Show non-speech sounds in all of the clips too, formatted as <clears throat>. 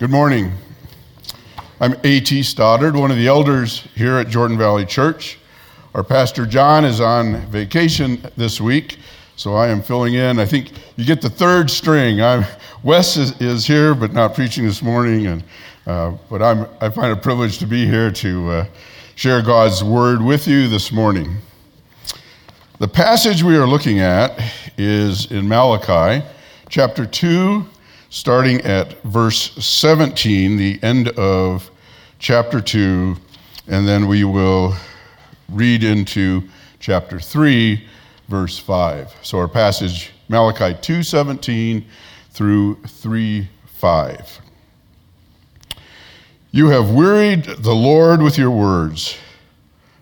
Good morning. I'm A.T. Stoddard, one of the elders here at Jordan Valley Church. Our pastor John is on vacation this week, so I am filling in. I think you get the third string. I'm, Wes is, is here, but not preaching this morning, and uh, but I'm, I find it a privilege to be here to uh, share God's word with you this morning. The passage we are looking at is in Malachi chapter 2, starting at verse 17, the end of chapter 2, and then we will read into chapter 3, verse 5. So our passage, Malachi 2:17 through 3:5. You have wearied the Lord with your words.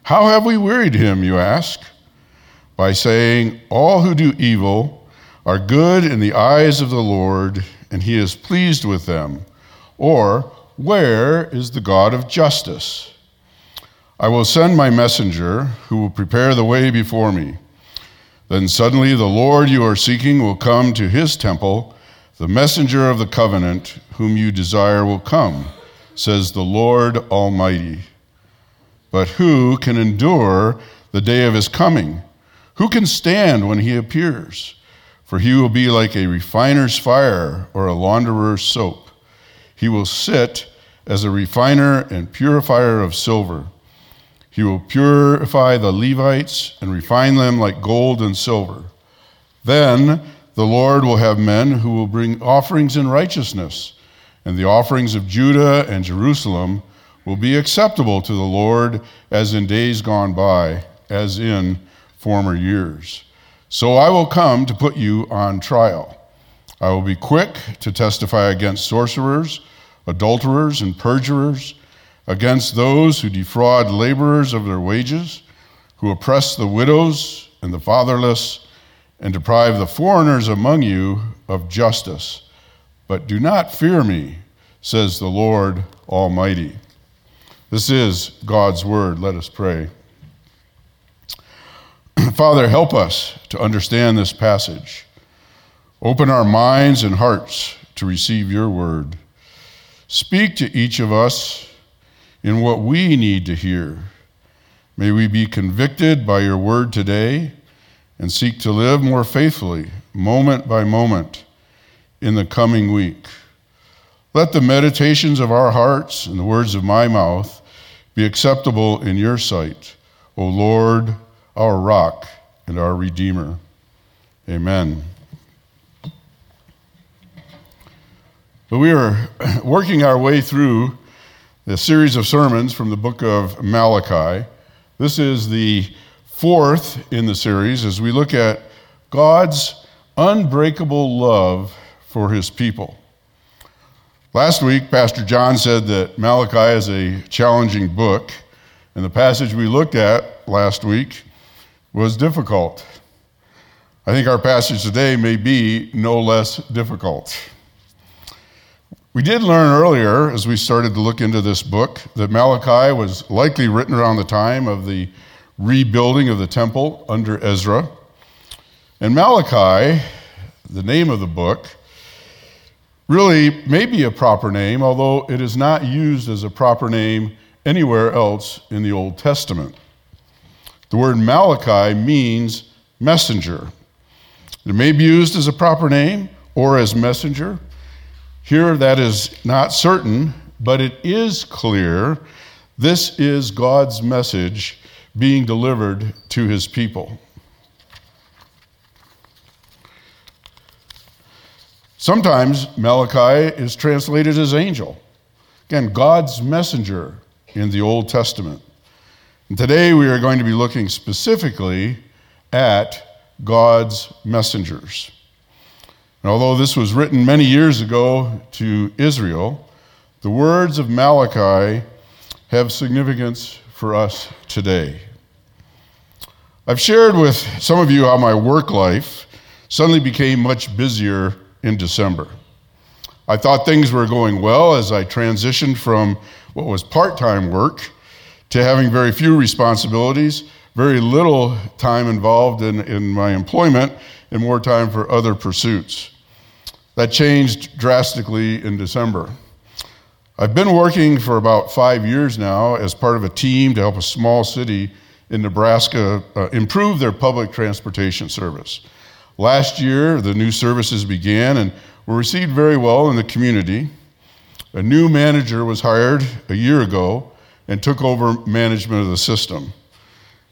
How have we wearied him, you ask? By saying, All who do evil are good in the eyes of the Lord, and he is pleased with them. Or, Where is the God of justice? I will send my messenger who will prepare the way before me. Then suddenly the Lord you are seeking will come to his temple. The messenger of the covenant whom you desire will come, says the Lord Almighty. But who can endure the day of his coming? Who can stand when he appears? For he will be like a refiner's fire or a launderer's soap. He will sit as a refiner and purifier of silver. He will purify the Levites and refine them like gold and silver. Then the Lord will have men who will bring offerings in righteousness, and the offerings of Judah and Jerusalem will be acceptable to the Lord as in days gone by, as in former years. So I will come to put you on trial. I will be quick to testify against sorcerers, adulterers, and perjurers against those who defraud laborers of their wages, who oppress the widows and the fatherless, and deprive the foreigners among you of justice. But do not fear me, says the Lord Almighty. This is God's word. Let us pray. <clears throat> Father, help us to understand this passage. Open our minds and hearts to receive your word. Speak to each of us in what we need to hear. May we be convicted by your word today and seek to live more faithfully, moment by moment, in the coming week. Let the meditations of our hearts and the words of my mouth be acceptable in your sight, O Lord, our rock and our redeemer. Amen. But we are <clears throat> working our way through the series of sermons from the book of Malachi. This is the fourth in the series as we look at God's unbreakable love for his people. Last week, Pastor John said that Malachi is a challenging book, and the passage we looked at last week was difficult. I think our passage today may be no less difficult. We did learn earlier, as we started to look into this book, that Malachi was likely written around the time of the rebuilding of the temple under Ezra. And Malachi, the name of the book, really may be a proper name, although it is not used as a proper name anywhere else in the Old Testament. The word Malachi means messenger. It may be used as a proper name or as messenger. Here, that is not certain, but it is clear this is God's message being delivered to his people. Sometimes Malachi is translated as angel. Again, God's messenger in the Old Testament. And today we are going to be looking specifically at God's messengers. And although this was written many years ago to Israel, the words of Malachi have significance for us today. I've shared with some of you how my work life suddenly became much busier in December. I thought things were going well as I transitioned from what was part time work to having very few responsibilities, very little time involved in, in my employment, and more time for other pursuits. That changed drastically in December. I've been working for about five years now as part of a team to help a small city in Nebraska uh, improve their public transportation service. Last year, the new services began and were received very well in the community. A new manager was hired a year ago and took over management of the system.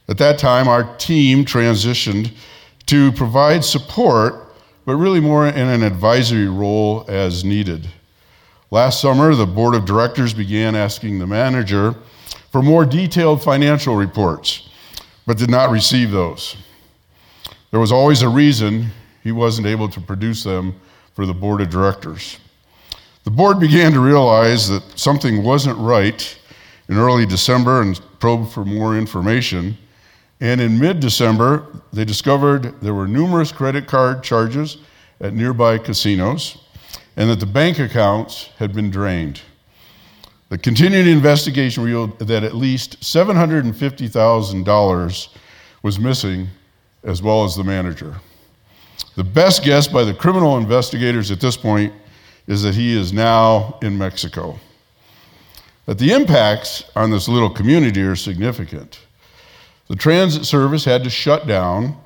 At that time, our team transitioned to provide support, but really more in an advisory role as needed. Last summer, the board of directors began asking the manager for more detailed financial reports, but did not receive those. There was always a reason he wasn't able to produce them for the board of directors. The board began to realize that something wasn't right in early December and probed for more information. And in mid December, they discovered there were numerous credit card charges at nearby casinos and that the bank accounts had been drained. The continued investigation revealed that at least $750,000 was missing, as well as the manager. The best guess by the criminal investigators at this point is that he is now in Mexico. But the impacts on this little community are significant. The transit service had to shut down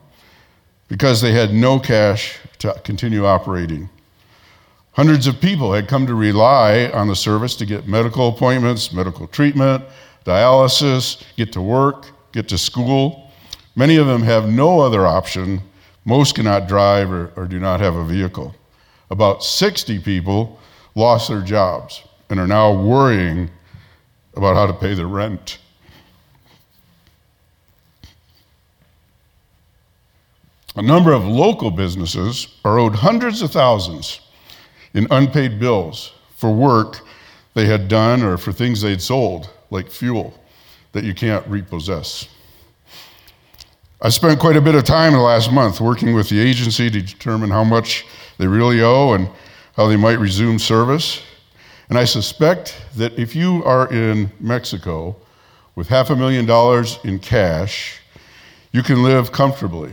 because they had no cash to continue operating. Hundreds of people had come to rely on the service to get medical appointments, medical treatment, dialysis, get to work, get to school. Many of them have no other option. Most cannot drive or, or do not have a vehicle about 60 people lost their jobs and are now worrying about how to pay the rent. A number of local businesses are owed hundreds of thousands in unpaid bills for work they had done or for things they'd sold, like fuel that you can't repossess. I spent quite a bit of time in the last month working with the agency to determine how much they really owe and how they might resume service. And I suspect that if you are in Mexico with half a million dollars in cash, you can live comfortably,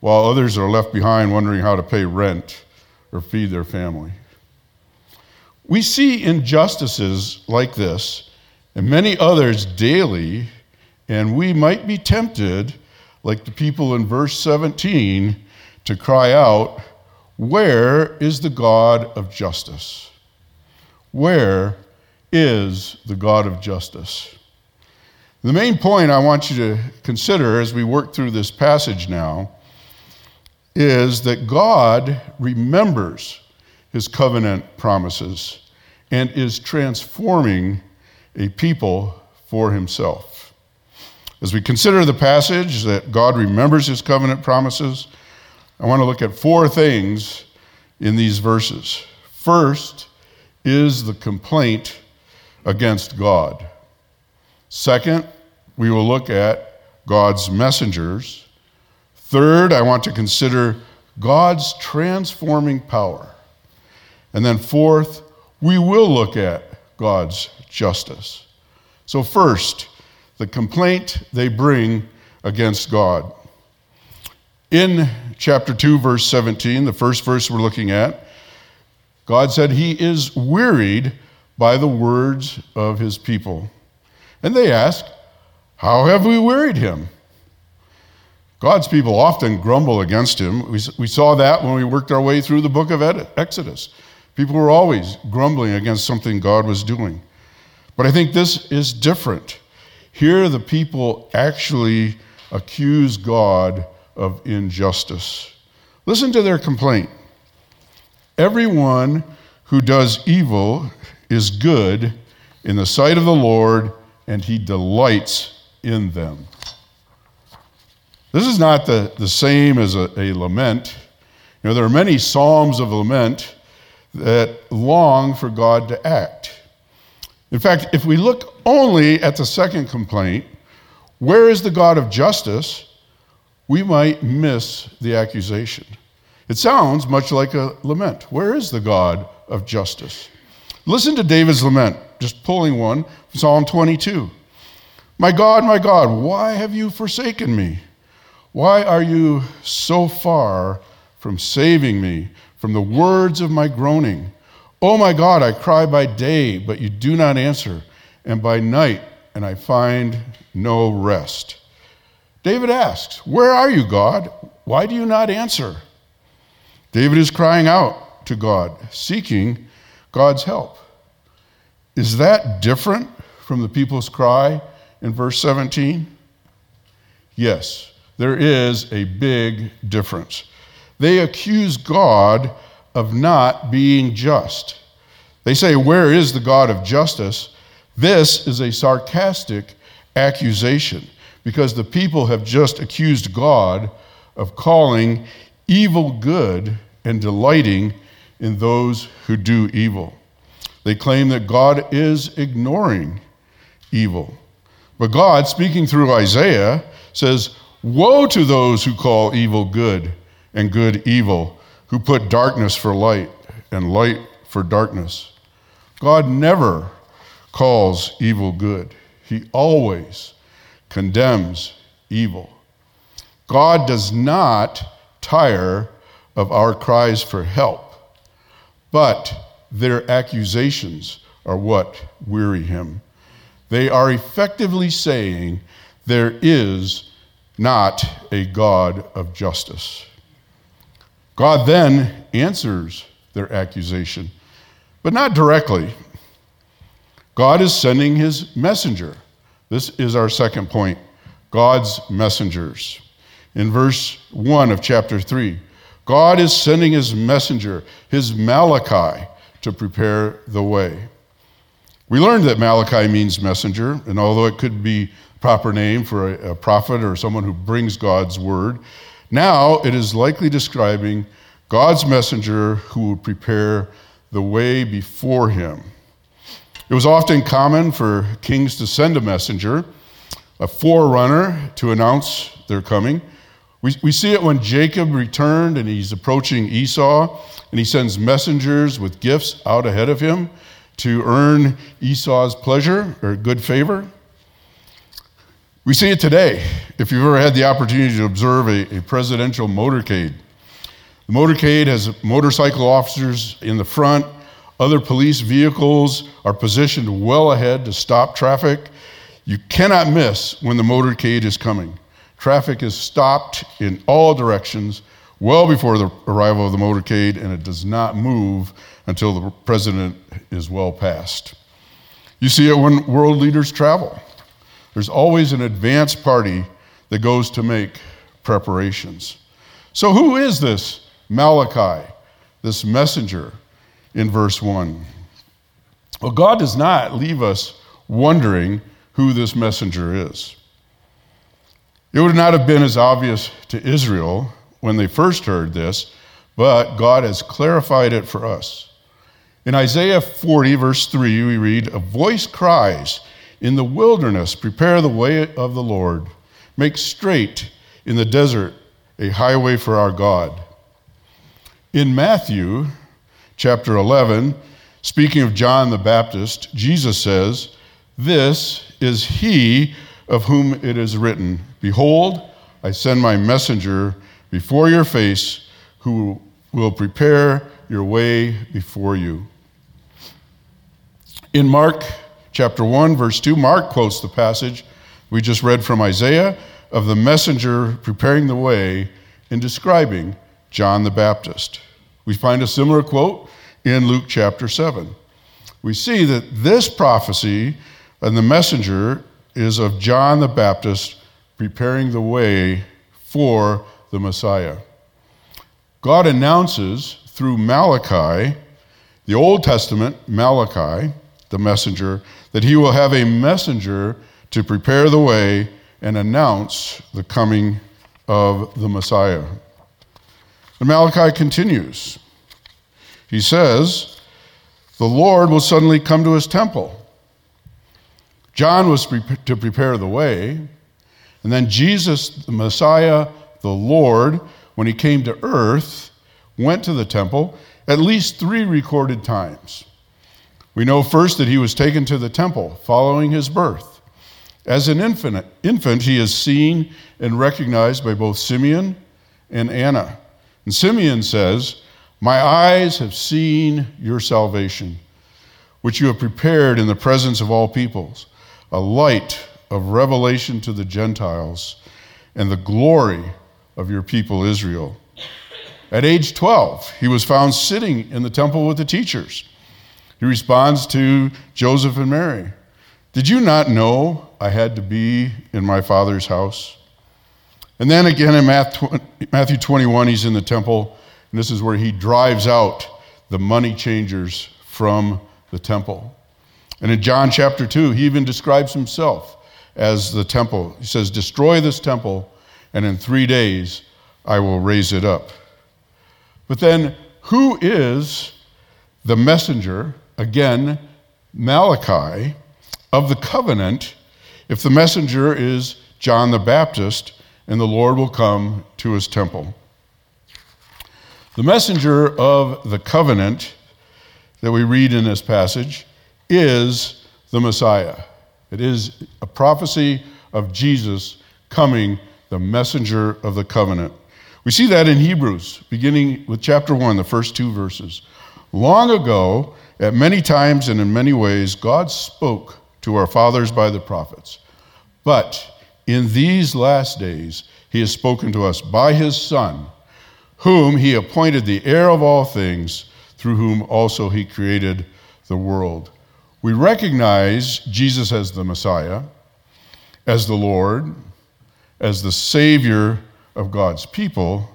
while others are left behind wondering how to pay rent or feed their family. We see injustices like this and many others daily, and we might be tempted, like the people in verse 17, to cry out, where is the God of justice? Where is the God of justice? The main point I want you to consider as we work through this passage now is that God remembers his covenant promises and is transforming a people for himself. As we consider the passage that God remembers his covenant promises, I want to look at four things in these verses. First is the complaint against God. Second, we will look at God's messengers. Third, I want to consider God's transforming power. And then fourth, we will look at God's justice. So, first, the complaint they bring against God. In chapter 2, verse 17, the first verse we're looking at, God said, He is wearied by the words of His people. And they ask, How have we wearied Him? God's people often grumble against Him. We, we saw that when we worked our way through the book of Exodus. People were always grumbling against something God was doing. But I think this is different. Here, the people actually accuse God of injustice. Listen to their complaint. Everyone who does evil is good in the sight of the Lord, and he delights in them. This is not the, the same as a, a lament. You know, there are many psalms of lament that long for God to act. In fact, if we look only at the second complaint, where is the God of justice? we might miss the accusation. It sounds much like a lament. Where is the God of justice? Listen to David's lament, just pulling one Psalm 22. My God, my God, why have you forsaken me? Why are you so far from saving me from the words of my groaning? Oh my God, I cry by day, but you do not answer, and by night, and I find no rest. David asks, Where are you, God? Why do you not answer? David is crying out to God, seeking God's help. Is that different from the people's cry in verse 17? Yes, there is a big difference. They accuse God of not being just. They say, Where is the God of justice? This is a sarcastic accusation because the people have just accused God of calling evil good and delighting in those who do evil. They claim that God is ignoring evil. But God, speaking through Isaiah, says, Woe to those who call evil good and good evil, who put darkness for light and light for darkness. God never calls evil good, He always condemns evil. God does not tire of our cries for help, but their accusations are what weary him. They are effectively saying there is not a God of justice. God then answers their accusation, but not directly. God is sending his messenger. This is our second point God's messengers. In verse 1 of chapter 3, God is sending his messenger, his Malachi, to prepare the way. We learned that Malachi means messenger, and although it could be a proper name for a, a prophet or someone who brings God's word, now it is likely describing God's messenger who would prepare the way before him. It was often common for kings to send a messenger, a forerunner, to announce their coming. We, we see it when Jacob returned and he's approaching Esau, and he sends messengers with gifts out ahead of him to earn Esau's pleasure or good favor. We see it today. If you've ever had the opportunity to observe a, a presidential motorcade, the motorcade has motorcycle officers in the front. Other police vehicles are positioned well ahead to stop traffic. You cannot miss when the motorcade is coming. Traffic is stopped in all directions well before the arrival of the motorcade, and it does not move until the president is well past. You see it when world leaders travel. There's always an advance party that goes to make preparations. So, who is this Malachi, this messenger in verse 1? Well, God does not leave us wondering who this messenger is. It would not have been as obvious to Israel when they first heard this, but God has clarified it for us. In Isaiah 40, verse 3, we read, A voice cries, In the wilderness, prepare the way of the Lord. Make straight in the desert a highway for our God. In Matthew chapter 11, speaking of John the Baptist, Jesus says, This is he of whom it is written, Behold, I send my messenger before your face who will prepare your way before you. In Mark chapter 1, verse 2, Mark quotes the passage we just read from Isaiah of the messenger preparing the way in describing John the Baptist. We find a similar quote in Luke chapter 7. We see that this prophecy and the messenger is of John the Baptist preparing the way for the Messiah. God announces through Malachi, the Old Testament, Malachi, the messenger, that he will have a messenger to prepare the way and announce the coming of the Messiah. And Malachi continues. He says, The Lord will suddenly come to his temple. John was to prepare the way, and then Jesus, the Messiah, the Lord, when he came to earth, went to the temple at least three recorded times. We know first that he was taken to the temple following his birth. As an infant, infant, he is seen and recognized by both Simeon and Anna. And Simeon says, My eyes have seen your salvation, which you have prepared in the presence of all peoples, a light of revelation to the Gentiles and the glory of your people Israel. At age 12, he was found sitting in the temple with the teachers. He responds to Joseph and Mary Did you not know I had to be in my father's house? And then again in Matthew 21, he's in the temple, and this is where he drives out the money changers from the temple. And in John chapter 2, he even describes himself as the temple. He says, Destroy this temple, and in three days I will raise it up. But then, who is the messenger, again, Malachi, of the covenant, if the messenger is John the Baptist and the Lord will come to his temple? The messenger of the covenant that we read in this passage is the Messiah. It is a prophecy of Jesus coming, the messenger of the covenant. We see that in Hebrews, beginning with chapter 1, the first two verses. Long ago, at many times and in many ways, God spoke to our fathers by the prophets. But in these last days, he has spoken to us by his Son, whom he appointed the heir of all things, through whom also he created the world. We recognize Jesus as the Messiah, as the Lord, as the Savior of God's people,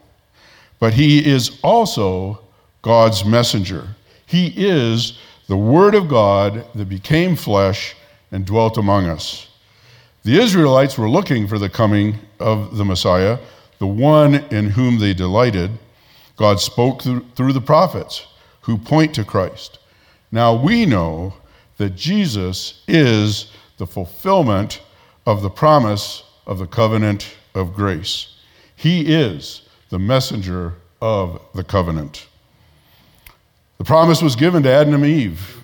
but he is also God's messenger. He is the Word of God that became flesh and dwelt among us. The Israelites were looking for the coming of the Messiah, the one in whom they delighted. God spoke through the prophets who point to Christ. Now we know that Jesus is the fulfillment of the promise of the covenant of grace. He is the messenger of the covenant. The promise was given to Adam and Eve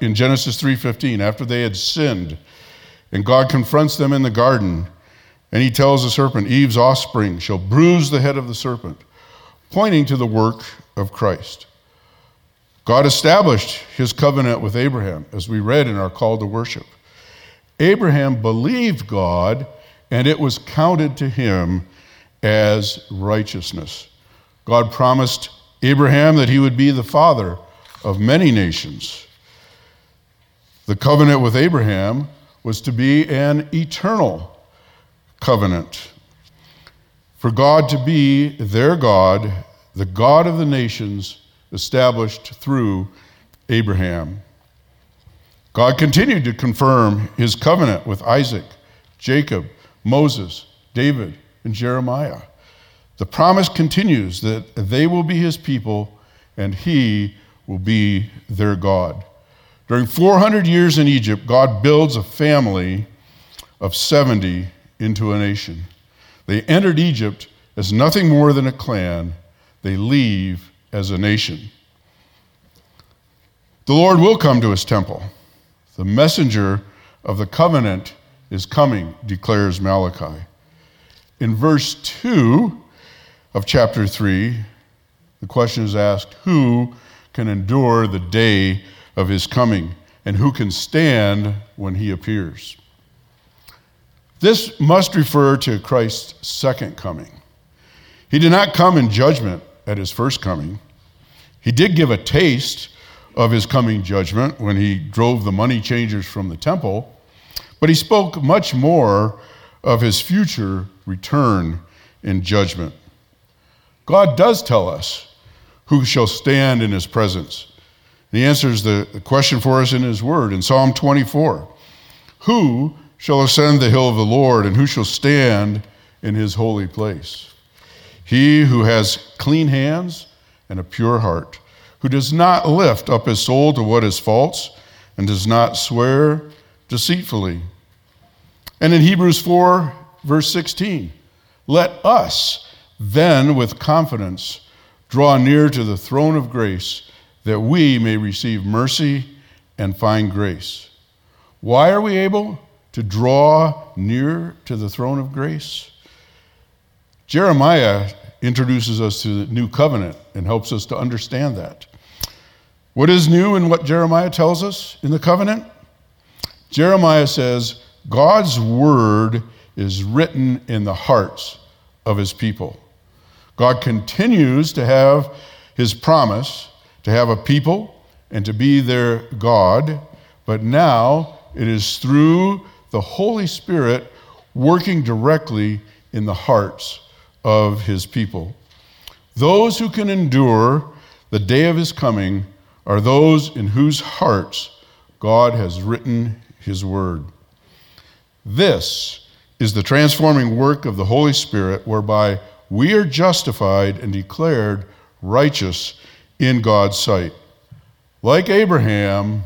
in Genesis 3:15 after they had sinned and God confronts them in the garden and he tells the serpent Eve's offspring shall bruise the head of the serpent pointing to the work of Christ. God established his covenant with Abraham as we read in our call to worship. Abraham believed God and it was counted to him as righteousness. God promised Abraham that he would be the father of many nations. The covenant with Abraham was to be an eternal covenant. For God to be their God, the God of the nations, established through Abraham. God continued to confirm his covenant with Isaac, Jacob, Moses, David, and Jeremiah. The promise continues that they will be his people and he will be their God. During 400 years in Egypt, God builds a family of 70 into a nation. They entered Egypt as nothing more than a clan, they leave as a nation. The Lord will come to his temple. The messenger of the covenant is coming, declares Malachi. In verse 2 of chapter 3, the question is asked who can endure the day of his coming, and who can stand when he appears? This must refer to Christ's second coming. He did not come in judgment at his first coming. He did give a taste of his coming judgment when he drove the money changers from the temple, but he spoke much more of his future return in judgment. God does tell us who shall stand in his presence. And he answers the question for us in his word in Psalm 24 Who shall ascend the hill of the Lord, and who shall stand in his holy place? He who has clean hands and a pure heart, who does not lift up his soul to what is false, and does not swear deceitfully. And in Hebrews 4, verse 16, let us then with confidence draw near to the throne of grace that we may receive mercy and find grace. Why are we able to draw near to the throne of grace? Jeremiah introduces us to the new covenant and helps us to understand that. What is new in what Jeremiah tells us in the covenant? Jeremiah says, God's word is written in the hearts of his people. God continues to have his promise to have a people and to be their God, but now it is through the Holy Spirit working directly in the hearts of his people. Those who can endure the day of his coming are those in whose hearts God has written his word. This is the transforming work of the Holy Spirit, whereby we are justified and declared righteous in God's sight. Like Abraham,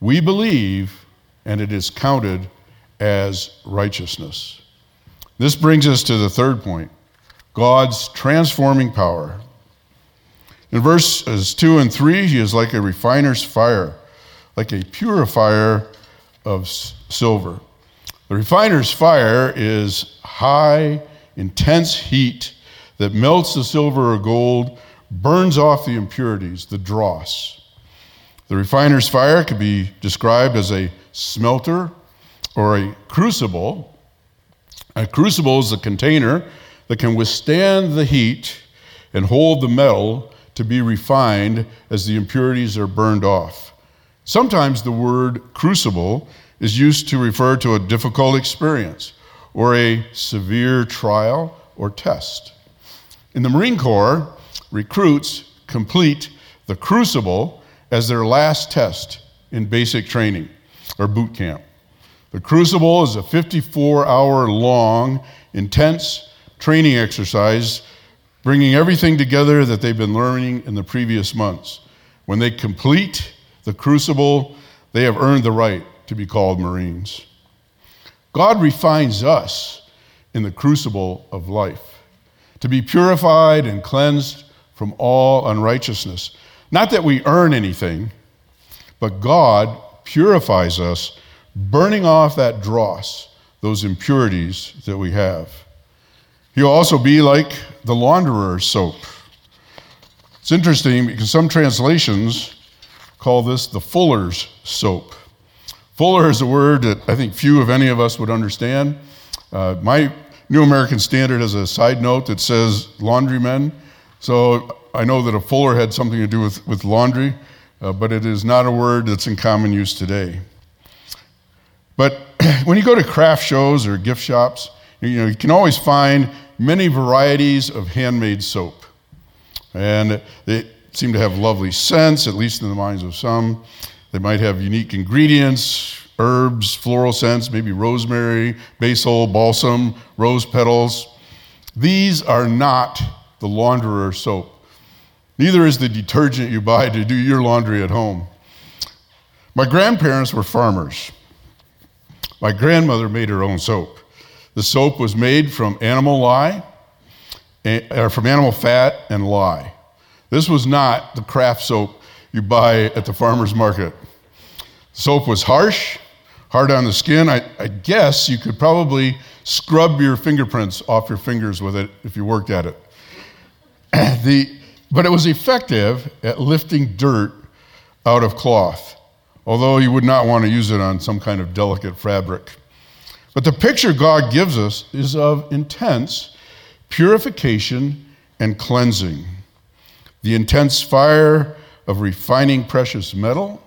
we believe, and it is counted as righteousness. This brings us to the third point God's transforming power. In verses 2 and 3, he is like a refiner's fire, like a purifier of silver. The refiner's fire is high, intense heat that melts the silver or gold, burns off the impurities, the dross. The refiner's fire could be described as a smelter or a crucible. A crucible is a container that can withstand the heat and hold the metal to be refined as the impurities are burned off. Sometimes the word crucible is used to refer to a difficult experience or a severe trial or test. In the Marine Corps, recruits complete the crucible as their last test in basic training or boot camp. The crucible is a 54 hour long, intense training exercise, bringing everything together that they've been learning in the previous months. When they complete the crucible, they have earned the right to be called Marines. God refines us in the crucible of life to be purified and cleansed from all unrighteousness. Not that we earn anything, but God purifies us, burning off that dross, those impurities that we have. He'll also be like the launderer's soap. It's interesting because some translations call this the fuller's soap. Fuller is a word that I think few, of any of us, would understand. Uh, my New American Standard has a side note that says laundrymen. So I know that a fuller had something to do with, with laundry, uh, but it is not a word that's in common use today. But <clears throat> when you go to craft shows or gift shops, you know, you can always find many varieties of handmade soap. And they seem to have lovely scents, at least in the minds of some. They might have unique ingredients, herbs, floral scents, maybe rosemary, basil, balsam, rose petals. These are not the launderer soap. Neither is the detergent you buy to do your laundry at home. My grandparents were farmers. My grandmother made her own soap. The soap was made from animal lye, eh, or from animal fat and lye. This was not the craft soap you buy at the farmer's market. Soap was harsh, hard on the skin. I, I, guess you could probably scrub your fingerprints off your fingers with it if you worked at it. <clears throat> the, but it was effective at lifting dirt out of cloth, although you would not want to use it on some kind of delicate fabric. But the picture God gives us is of intense purification and cleansing. The intense fire of refining precious metal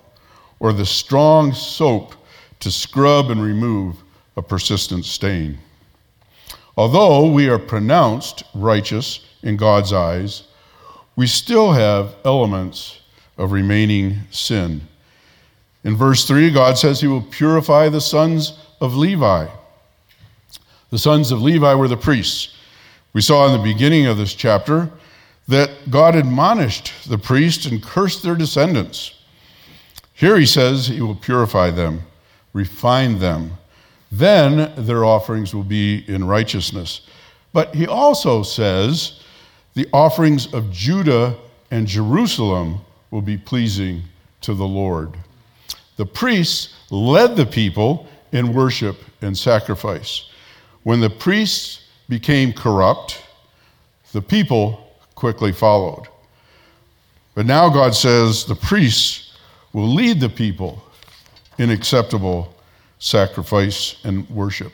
or the strong soap to scrub and remove a persistent stain. Although we are pronounced righteous in God's eyes, we still have elements of remaining sin. In verse 3, God says he will purify the sons of Levi. The sons of Levi were the priests. We saw in the beginning of this chapter that God admonished the priests and cursed their descendants. Here he says he will purify them, refine them. Then their offerings will be in righteousness. But he also says the offerings of Judah and Jerusalem will be pleasing to the Lord. The priests led the people in worship and sacrifice. When the priests became corrupt, the people quickly followed. But now God says the priests will lead the people in acceptable sacrifice and worship.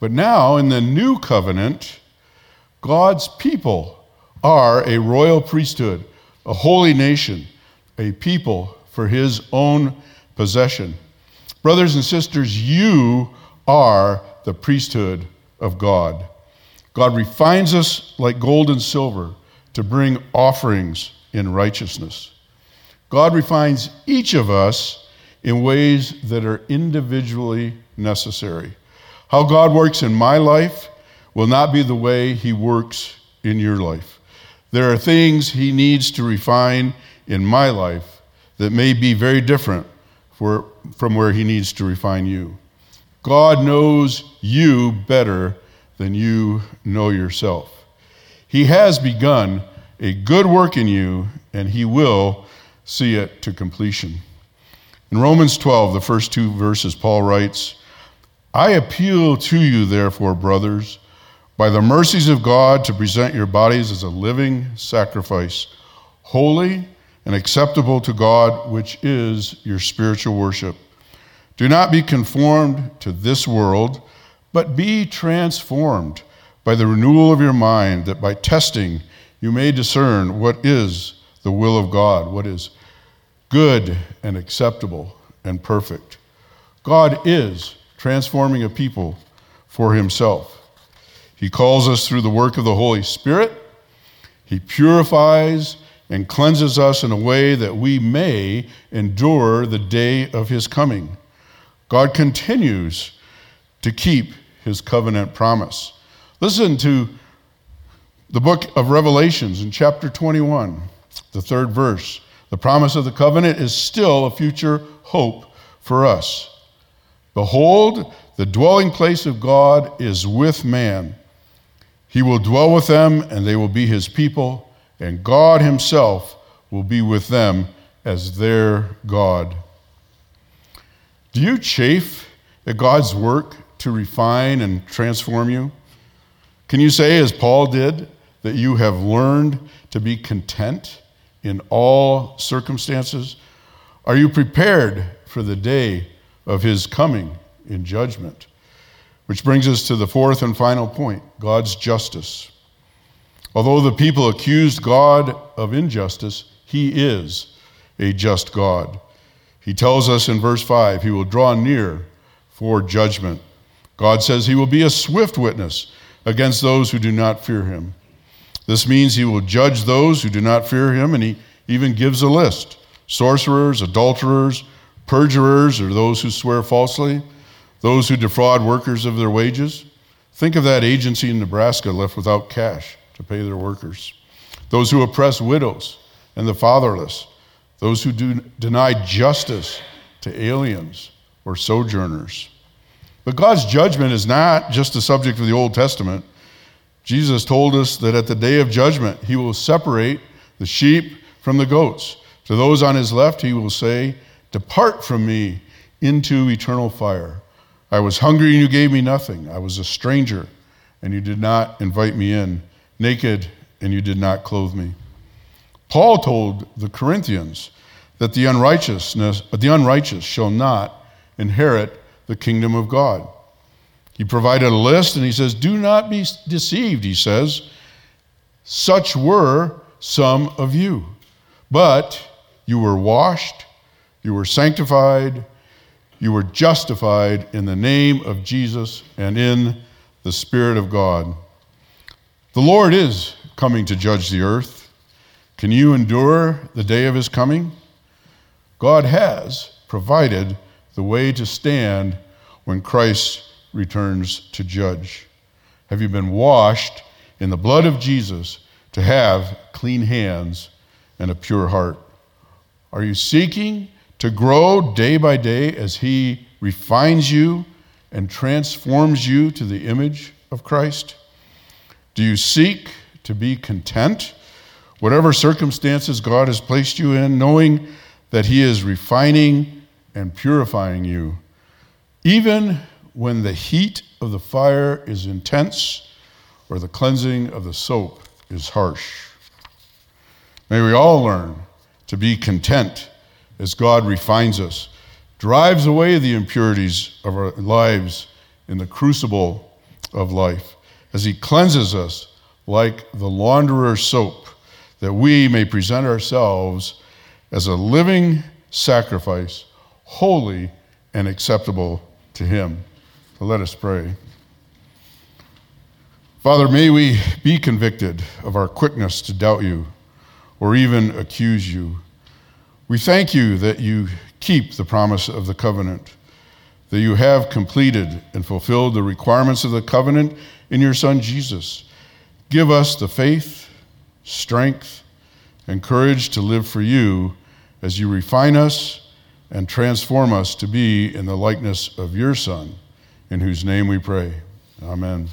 But now, in the new covenant, God's people are a royal priesthood, a holy nation, a people for his own possession. Brothers and sisters, you are the priesthood of God. God refines us like gold and silver to bring offerings in righteousness. God refines each of us in ways that are individually necessary. How God works in my life will not be the way He works in your life. There are things He needs to refine in my life that may be very different for, from where He needs to refine you. God knows you better than you know yourself. He has begun a good work in you, and He will see it to completion. In Romans 12, the first two verses, Paul writes, I appeal to you, therefore, brothers, by the mercies of God, to present your bodies as a living sacrifice, holy and acceptable to God, which is your spiritual worship. Do not be conformed to this world, but be transformed by the renewal of your mind, that by testing you may discern what is the will of God, what is good and acceptable and perfect. God is transforming a people for himself. He calls us through the work of the Holy Spirit. He purifies and cleanses us in a way that we may endure the day of his coming. God continues to keep his covenant promise. Listen to the book of Revelations in chapter 21, the third verse. The promise of the covenant is still a future hope for us. Behold, the dwelling place of God is with man. He will dwell with them, and they will be his people, and God himself will be with them as their God. Do you chafe at God's work to refine and transform you? Can you say, as Paul did, that you have learned to be content in all circumstances? Are you prepared for the day of his coming in judgment? Which brings us to the fourth and final point God's justice. Although the people accused God of injustice, he is a just God. He tells us in verse 5 he will draw near for judgment. God says he will be a swift witness against those who do not fear him. This means he will judge those who do not fear him, and he even gives a list sorcerers, adulterers, perjurers, or those who swear falsely, those who defraud workers of their wages. Think of that agency in Nebraska left without cash to pay their workers. Those who oppress widows and the fatherless, those who do deny justice to aliens or sojourners. But God's judgment is not just the subject of the Old Testament. Jesus told us that at the day of judgment, he will separate the sheep from the goats. To those on his left, he will say, Depart from me into eternal fire. I was hungry and you gave me nothing. I was a stranger and you did not invite me in, naked and you did not clothe me. Paul told the Corinthians that the unrighteousness, the unrighteous shall not inherit the kingdom of God. He provided a list and he says, Do not be deceived, he says. Such were some of you. But you were washed, you were sanctified, you were justified in the name of Jesus and in the Spirit of God. The Lord is coming to judge the earth. Can you endure the day of his coming? God has provided the way to stand when Christ returns to judge. Have you been washed in the blood of Jesus to have clean hands and a pure heart? Are you seeking to grow day by day as He refines you and transforms you to the image of Christ? Do you seek to be content, whatever circumstances God has placed you in, knowing that He is refining and purifying you, even when the heat of the fire is intense or the cleansing of the soap is harsh. May we all learn to be content as God refines us, drives away the impurities of our lives in the crucible of life, as He cleanses us like the launderer's soap, that we may present ourselves as a living sacrifice, holy and acceptable to Him. So let us pray. Father, may we be convicted of our quickness to doubt you or even accuse you. We thank you that you keep the promise of the covenant, that you have completed and fulfilled the requirements of the covenant in your Son Jesus. Give us the faith, strength, and courage to live for you as you refine us and transform us to be in the likeness of your Son, in whose name we pray. Amen.